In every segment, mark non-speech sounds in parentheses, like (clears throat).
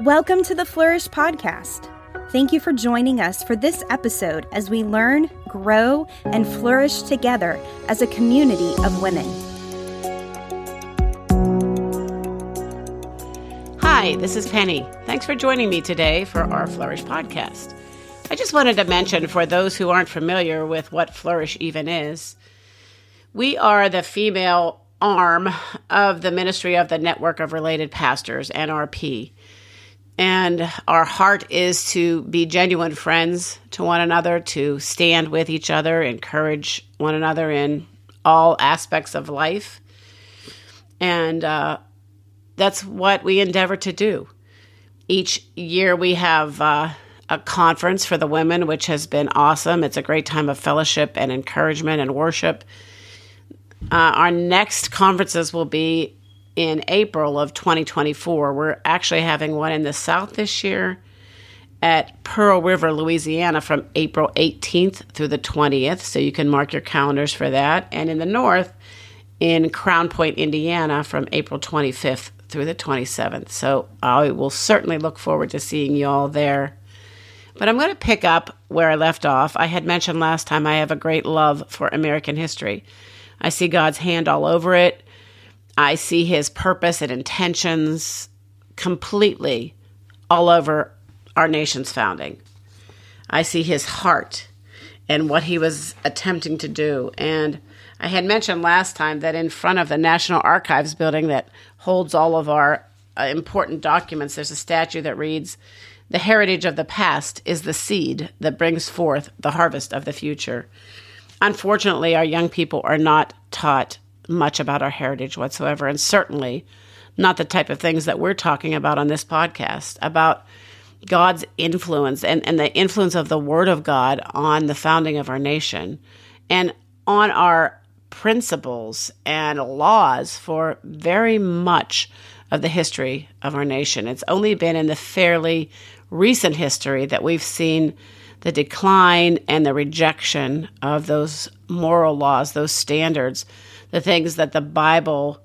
Welcome to the Flourish Podcast. Thank you for joining us for this episode as we learn, grow, and flourish together as a community of women. Hi, this is Penny. Thanks for joining me today for our Flourish podcast. I just wanted to mention for those who aren't familiar with what Flourish even is, we are the female arm of the ministry of the Network of Related Pastors, NRP. And our heart is to be genuine friends to one another, to stand with each other, encourage one another in all aspects of life. And uh, that's what we endeavor to do. Each year we have uh, a conference for the women, which has been awesome. It's a great time of fellowship and encouragement and worship. Uh, our next conferences will be in April of 2024. We're actually having one in the South this year at Pearl River, Louisiana from April 18th through the 20th. So you can mark your calendars for that. And in the North, in Crown Point, Indiana from April 25th through the 27th. So I will certainly look forward to seeing you all there. But I'm going to pick up where I left off. I had mentioned last time I have a great love for American history. I see God's hand all over it. I see his purpose and intentions completely all over our nation's founding. I see his heart and what he was attempting to do. And I had mentioned last time that in front of the National Archives building that holds all of our uh, important documents, there's a statue that reads, The heritage of the past is the seed that brings forth the harvest of the future. Unfortunately, our young people are not taught much about our heritage whatsoever, and certainly not the type of things that we're talking about on this podcast about God's influence and, and the influence of the Word of God on the founding of our nation and on our principles and laws for very much of the history of our nation. It's only been in the fairly recent history that we've seen the decline and the rejection of those moral laws, those standards the things that the Bible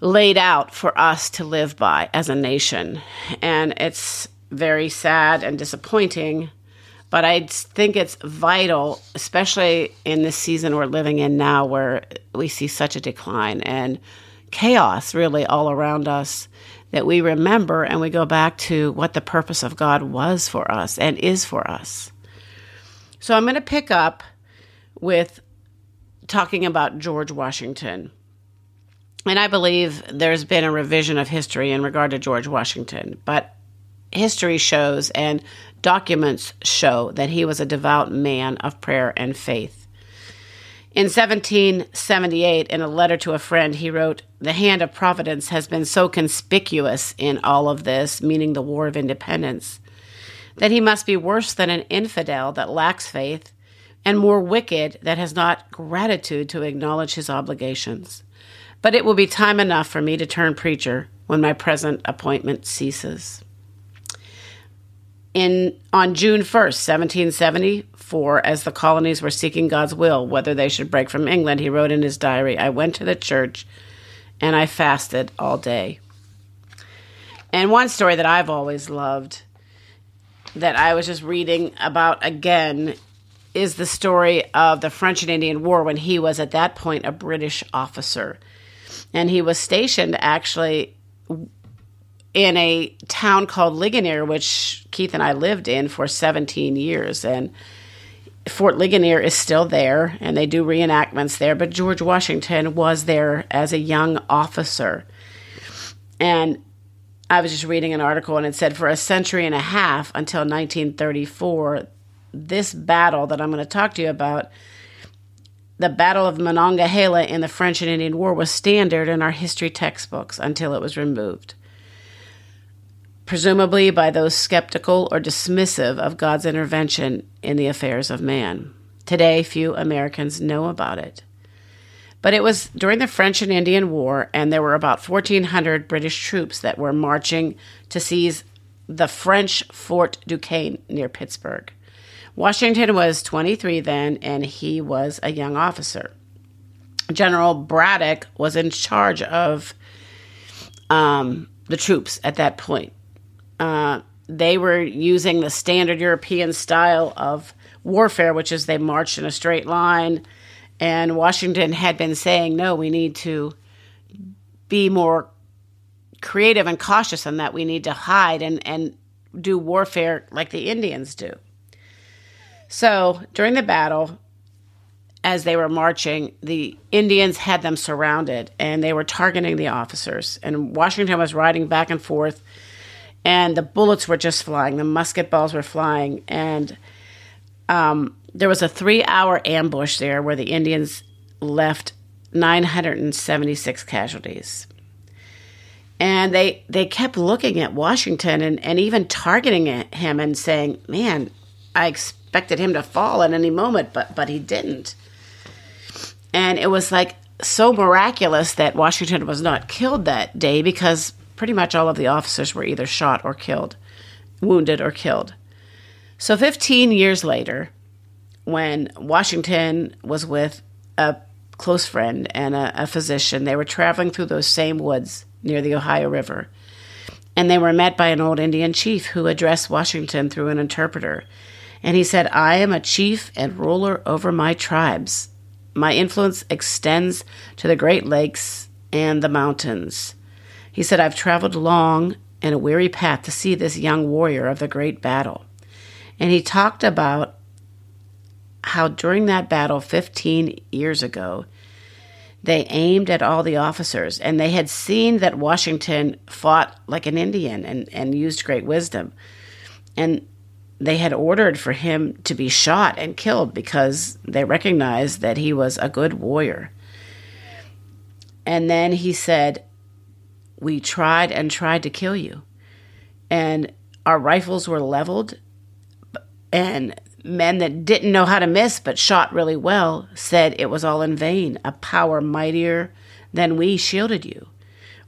laid out for us to live by as a nation. And it's very sad and disappointing, but I think it's vital, especially in this season we're living in now where we see such a decline and chaos really all around us, that we remember and we go back to what the purpose of God was for us and is for us. So I'm going to pick up with talking about George Washington. And I believe there's been a revision of history in regard to George Washington, but history shows and documents show that he was a devout man of prayer and faith. In 1778, in a letter to a friend, he wrote, The hand of Providence has been so conspicuous in all of this, meaning the War of Independence, that he must be worse than an infidel that lacks faith and more wicked that has not gratitude to acknowledge his obligations. But it will be time enough for me to turn preacher when my present appointment ceases. In on June 1st, 1774, as the colonies were seeking God's will whether they should break from England, he wrote in his diary, I went to the church and I fasted all day. And one story that I've always loved that I was just reading about again is the story of the French and Indian War when he was at that point a British officer. And he was stationed actually in a town called Ligonier, which Keith and I lived in for 17 years. And Fort Ligonier is still there, and they do reenactments there. But George Washington was there as a young officer. And I was just reading an article, and it said for a century and a half until 1934, this battle that I'm going to talk to you about, the Battle of Monongahela in the French and Indian War, was standard in our history textbooks until it was removed. Presumably by those skeptical or dismissive of God's intervention in the affairs of man. Today, few Americans know about it. But it was during the French and Indian War, and there were about 1,400 British troops that were marching to seize the French Fort Duquesne near Pittsburgh. Washington was 23 then, and he was a young officer. General Braddock was in charge of um, the troops at that point. Uh, they were using the standard European style of warfare, which is they marched in a straight line. And Washington had been saying, no, we need to be more creative and cautious in that. We need to hide and, and do warfare like the Indians do. So during the battle, as they were marching, the Indians had them surrounded and they were targeting the officers. And Washington was riding back and forth, and the bullets were just flying, the musket balls were flying. And um, there was a three hour ambush there where the Indians left 976 casualties. And they, they kept looking at Washington and, and even targeting him and saying, Man, I expected him to fall at any moment, but, but he didn't. And it was like so miraculous that Washington was not killed that day because pretty much all of the officers were either shot or killed, wounded or killed. So 15 years later, when Washington was with a close friend and a, a, physician, they were traveling through those same woods near the Ohio River. And they were met by an old Indian chief who addressed Washington through an interpreter. And he said, I am a chief and ruler over my tribes. My influence extends to the Great Lakes and the mountains. He said, I've traveled long and a weary path to see this young warrior of the great battle. And he talked about how during that battle 15 years ago, they aimed at all the officers and they had seen that Washington fought like an Indian and, and used great wisdom. And they had ordered for him to be shot and killed because they recognized that he was a good warrior. And then he said, We tried and tried to kill you. And our rifles were leveled and men that didn't know how to miss but shot really well said it was all in vain. A power mightier than we shielded you.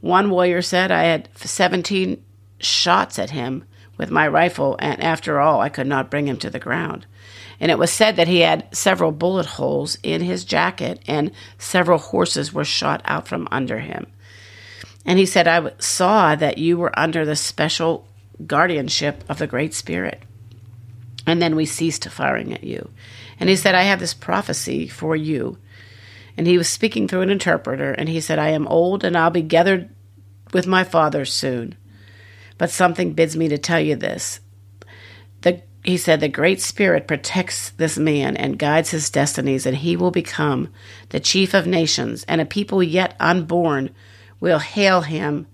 One warrior said, I had 17 shots at him with my rifle, and after all, I could not bring him to the ground. And it was said that he had several bullet holes in his jacket, and several horses were shot out from under him. And he said, I saw that you were under the special guardianship of the Great Spirit. And then we ceased firing at you. And he said, I have this prophecy for you. And he was speaking through an interpreter, and he said, I am old, and I'll be gathered with my father soon. But something bids me to tell you this. The, he said, The Great Spirit protects this man and guides his destinies, and he will become the chief of nations, and a people yet unborn will hail him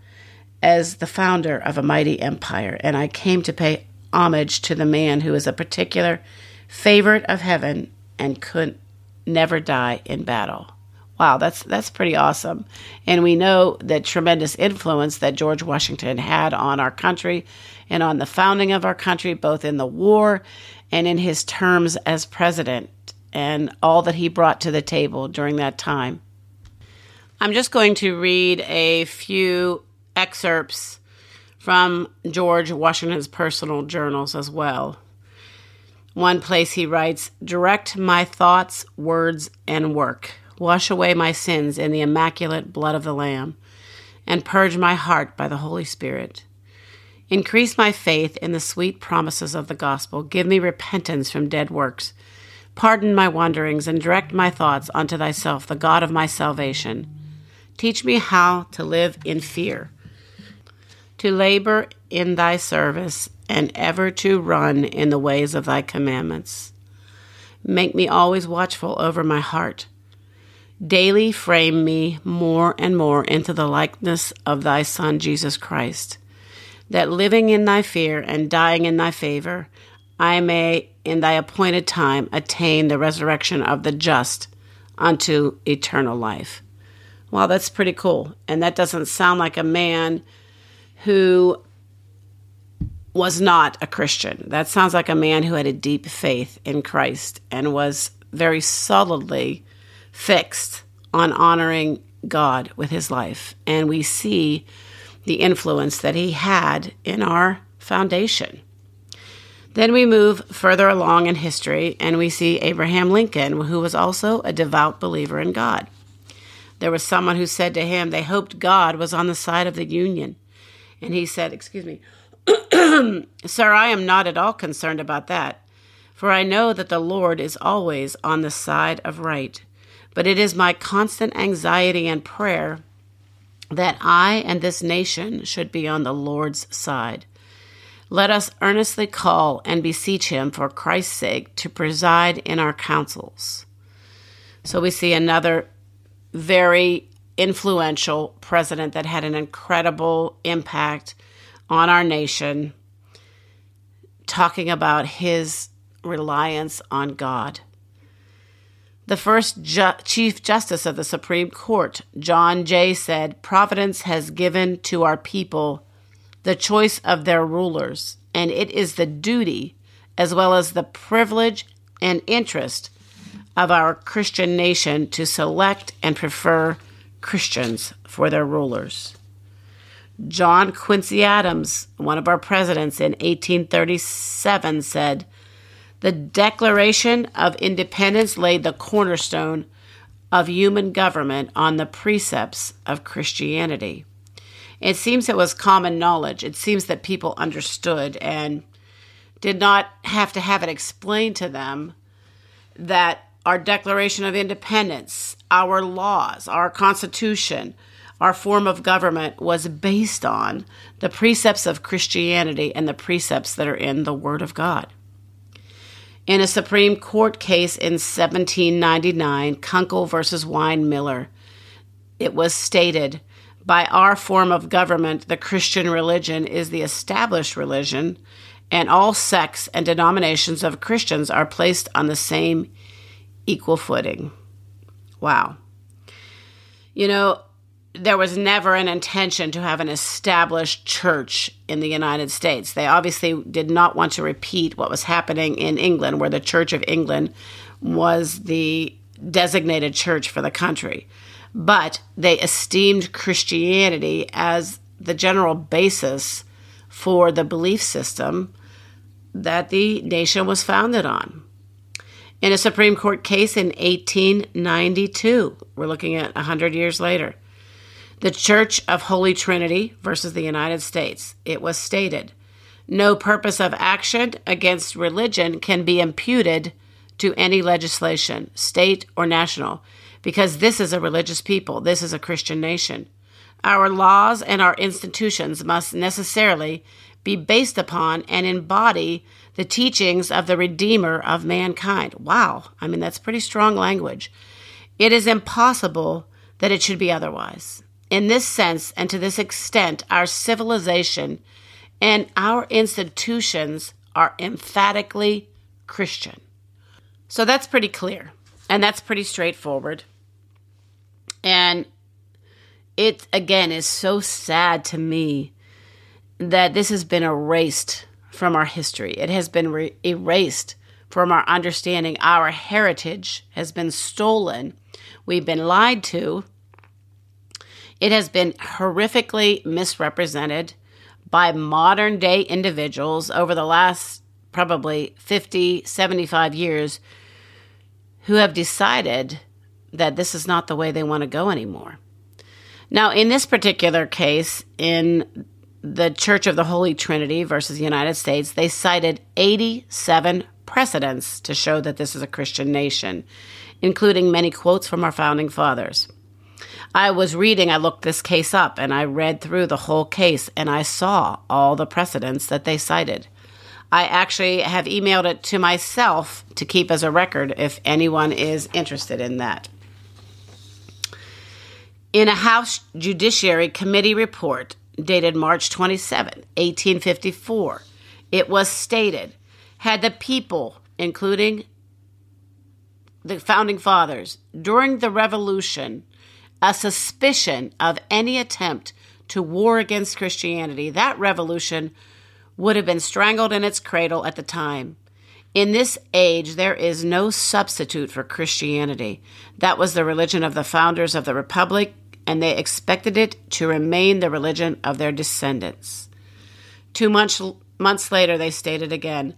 as the founder of a mighty empire. And I came to pay homage to the man who is a particular favorite of heaven and could never die in battle. Wow, that's that's pretty awesome. And we know the tremendous influence that George Washington had on our country and on the founding of our country, both in the war and in his terms as president, and all that he brought to the table during that time. I'm just going to read a few excerpts from George Washington's personal journals as well. One place he writes, Direct my thoughts, words, and work. Wash away my sins in the immaculate blood of the Lamb, and purge my heart by the Holy Spirit. Increase my faith in the sweet promises of the gospel. Give me repentance from dead works. Pardon my wanderings and direct my thoughts unto thyself, the God of my salvation. Teach me how to live in fear to labor in thy service, and ever to run in the ways of thy commandments. Make me always watchful over my heart. Daily frame me more and more into the likeness of thy Son, Jesus Christ, that living in thy fear and dying in thy favor, I may in thy appointed time attain the resurrection of the just unto eternal life. Wow, that's pretty cool. And that doesn't sound like a man who was not a Christian. That sounds like a man who had a deep faith in Christ and was very solidly fixed on honoring God with his life. And we see the influence that he had in our foundation. Then we move further along in history and we see Abraham Lincoln, who was also a devout believer in God. There was someone who said to him they hoped God was on the side of the Union. And he said, Excuse me, (clears throat) Sir, I am not at all concerned about that, for I know that the Lord is always on the side of right. But it is my constant anxiety and prayer that I and this nation should be on the Lord's side. Let us earnestly call and beseech him for Christ's sake to preside in our councils. So we see another very influential president that had an incredible impact on our nation, talking about his reliance on God. The first ju- Chief Justice of the Supreme Court, John Jay, said Providence has given to our people the choice of their rulers, and it is the duty as well as the privilege and interest of our Christian nation to select and prefer Christians for their rulers. John Quincy Adams, one of our presidents in 1837, said, The Declaration of Independence laid the cornerstone of human government on the precepts of Christianity. It seems it was common knowledge. It seems that people understood and did not have to have it explained to them that our Declaration of Independence, our laws, our Constitution, our form of government was based on the precepts of Christianity and the precepts that are in the Word of God. In a Supreme Court case in 1799, Kunkel versus Winemiller, it was stated by our form of government, the Christian religion is the established religion, and all sects and denominations of Christians are placed on the same equal footing. Wow. You know, there was never an intention to have an established church in the United States. They obviously did not want to repeat what was happening in England, where the Church of England was the designated church for the country. But they esteemed Christianity as the general basis for the belief system that the nation was founded on. In a Supreme Court case in 1892, we're looking at 100 years later, the Church of Holy Trinity versus the United States. It was stated no purpose of action against religion can be imputed to any legislation, state or national, because this is a religious people, this is a Christian nation. Our laws and our institutions must necessarily be based upon and embody the teachings of the Redeemer of mankind. Wow, I mean, that's pretty strong language. It is impossible that it should be otherwise. In this sense and to this extent, our civilization and our institutions are emphatically Christian. So that's pretty clear and that's pretty straightforward. And it, again, is so sad to me that this has been erased from our history. It has been re- erased from our understanding. Our heritage has been stolen. We've been lied to it has been horrifically misrepresented by modern day individuals over the last probably 50, 75 years who have decided that this is not the way they want to go anymore. Now, in this particular case, in the Church of the Holy Trinity versus the United States, they cited 87 precedents to show that this is a Christian nation, including many quotes from our founding fathers. I was reading, I looked this case up and I read through the whole case and I saw all the precedents that they cited. I actually have emailed it to myself to keep as a record if anyone is interested in that. In a House Judiciary Committee report dated March 27, 1854, it was stated had the people, including the founding fathers, during the Revolution, a suspicion of any attempt to war against Christianity, that revolution would have been strangled in its cradle at the time. In this age, there is no substitute for Christianity. That was the religion of the founders of the Republic, and they expected it to remain the religion of their descendants. Two months, months later, they stated again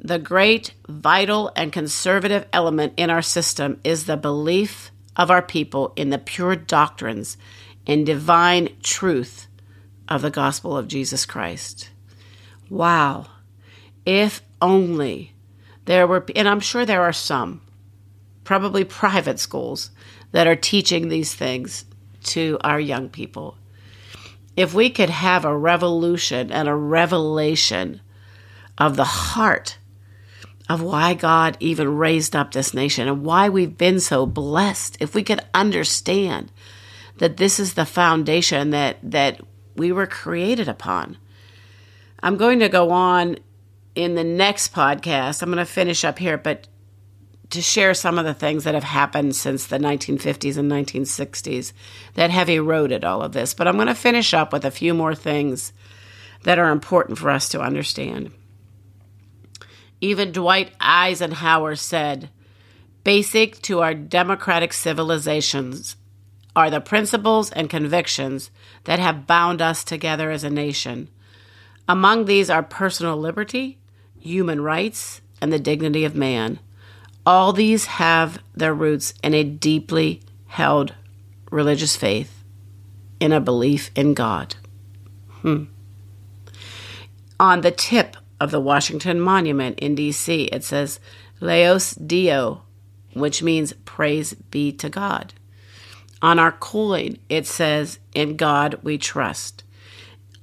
the great, vital, and conservative element in our system is the belief of our people in the pure doctrines and divine truth of the gospel of Jesus Christ. Wow. If only there were, and I'm sure there are some, probably private schools, that are teaching these things to our young people. If we could have a revolution and a revelation of the heart of why God even raised up this nation and why we've been so blessed, if we could understand that this is the foundation that, that we were created upon. I'm going to go on in the next podcast. I'm going to finish up here, but to share some of the things that have happened since the 1950s and 1960s that have eroded all of this. But I'm going to finish up with a few more things that are important for us to understand. Even Dwight Eisenhower said, Basic to our democratic civilizations are the principles and convictions that have bound us together as a nation. Among these are personal liberty, human rights, and the dignity of man. All these have their roots in a deeply held religious faith, in a belief in God. Hmm. On the tip of the Washington Monument in D.C., it says, Laus Deo, which means praise be to God. On our coin, it says, In God we trust.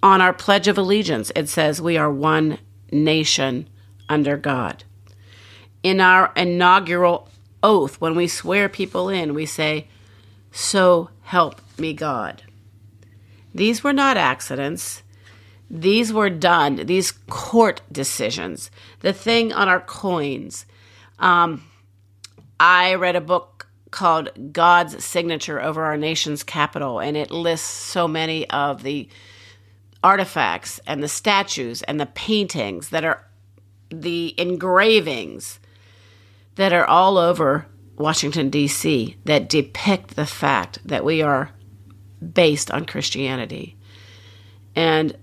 On our Pledge of Allegiance, it says, We are one nation under God. In our inaugural oath, when we swear people in, we say, So help me God. These were not accidents. These were done, these court decisions. The thing on our coins. Um, I read a book called God's Signature over our nation's capital, and it lists so many of the artifacts and the statues and the paintings that are the engravings that are all over Washington, D.C., that depict the fact that we are based on Christianity. And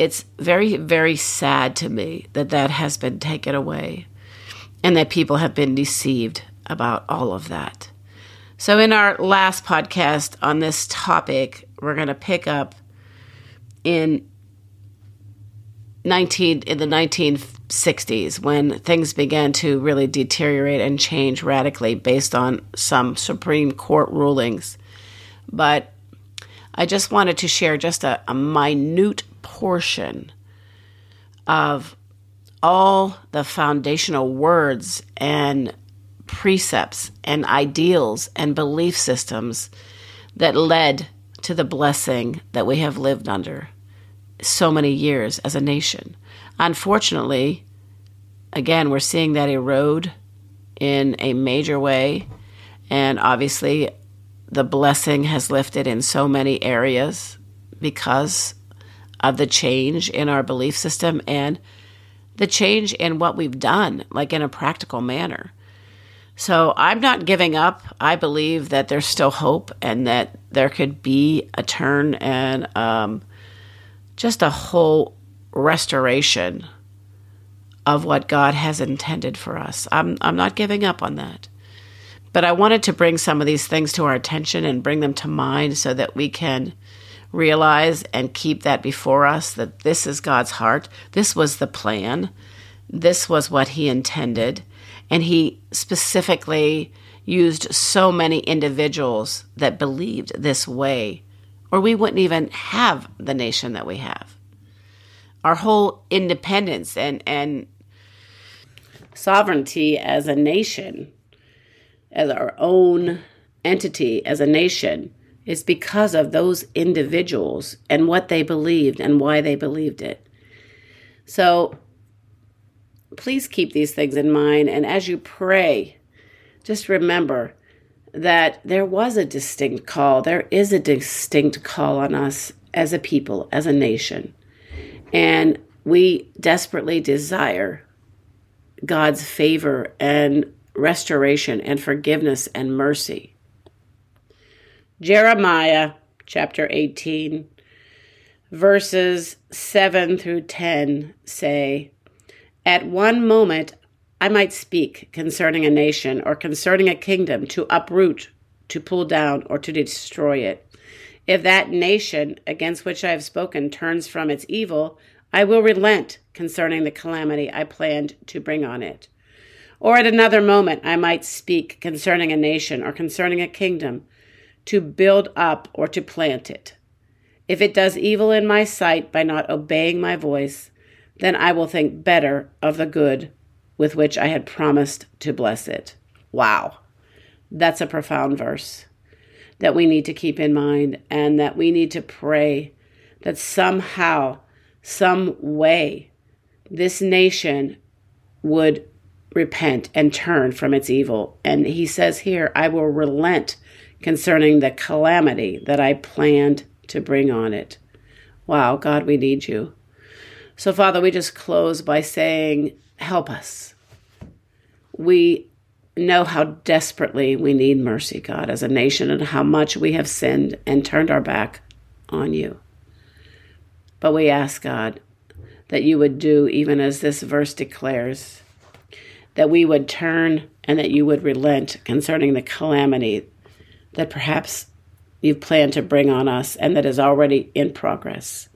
it's very, very sad to me that that has been taken away and that people have been deceived about all of that. So, in our last podcast on this topic, we're going to pick up in 19 in the 1960s when things began to really deteriorate and change radically based on some Supreme Court rulings. But I just wanted to share just a, a minute portion of all the foundational words and precepts and ideals and belief systems that led to the blessing that we have lived under so many years as a nation. Unfortunately, again, we're seeing that erode in a major way. And obviously, the blessing has lifted in so many areas because of the change in our belief system and the change in what we've done, like in a practical manner. So I'm not giving up. I believe that there's still hope and that there could be a turn and um, just a whole restoration of what God has intended for us. I'm, I'm not giving up on that. But I wanted to bring some of these things to our attention and bring them to mind so that we can realize and keep that before us that this is God's heart. This was the plan. This was what He intended. And He specifically used so many individuals that believed this way, or we wouldn't even have the nation that we have. Our whole independence and, and sovereignty as a nation, as our own entity, as a nation, is because of those individuals and what they believed and why they believed it. So please keep these things in mind. And as you pray, just remember that there was a distinct call. There is a distinct call on us as a people, as a nation. And we desperately desire God's favor and restoration and forgiveness and mercy. Jeremiah chapter 18, verses 7 through 10 say, At one moment I might speak concerning a nation or concerning a kingdom to uproot, to pull down, or to destroy it. If that nation against which I have spoken turns from its evil, I will relent concerning the calamity I planned to bring on it. Or at another moment, I might speak concerning a nation or concerning a kingdom to build up or to plant it. If it does evil in my sight by not obeying my voice, then I will think better of the good with which I had promised to bless it. Wow. That's a profound verse that we need to keep in mind and that we need to pray that somehow, some way, this nation would repent and turn from its evil. And he says here, I will relent concerning the calamity that I planned to bring on it. Wow, God, we need you. So, Father, we just close by saying, Help us. We know how desperately we need mercy, God, as a nation, and how much we have sinned and turned our back on you. But we ask, God, that you would do, even as this verse declares, that we would turn and that you would relent concerning the calamity that perhaps you've planned to bring on us and that is already in progress.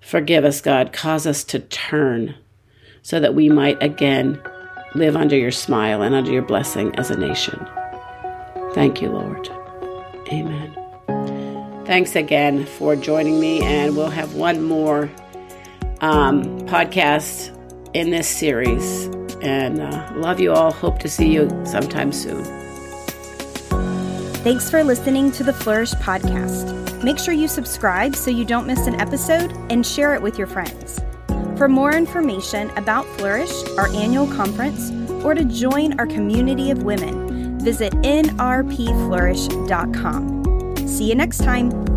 Forgive us, God. Cause us to turn so that we might again live under your smile and under your blessing as a nation. Thank you, Lord. Amen. Thanks again for joining me, and we'll have one more um, podcast in this series. And uh, love you all. Hope to see you sometime soon. Thanks for listening to the Flourish podcast. Make sure you subscribe so you don't miss an episode and share it with your friends. For more information about Flourish, our annual conference, or to join our community of women, visit nrpflourish.com. See you next time.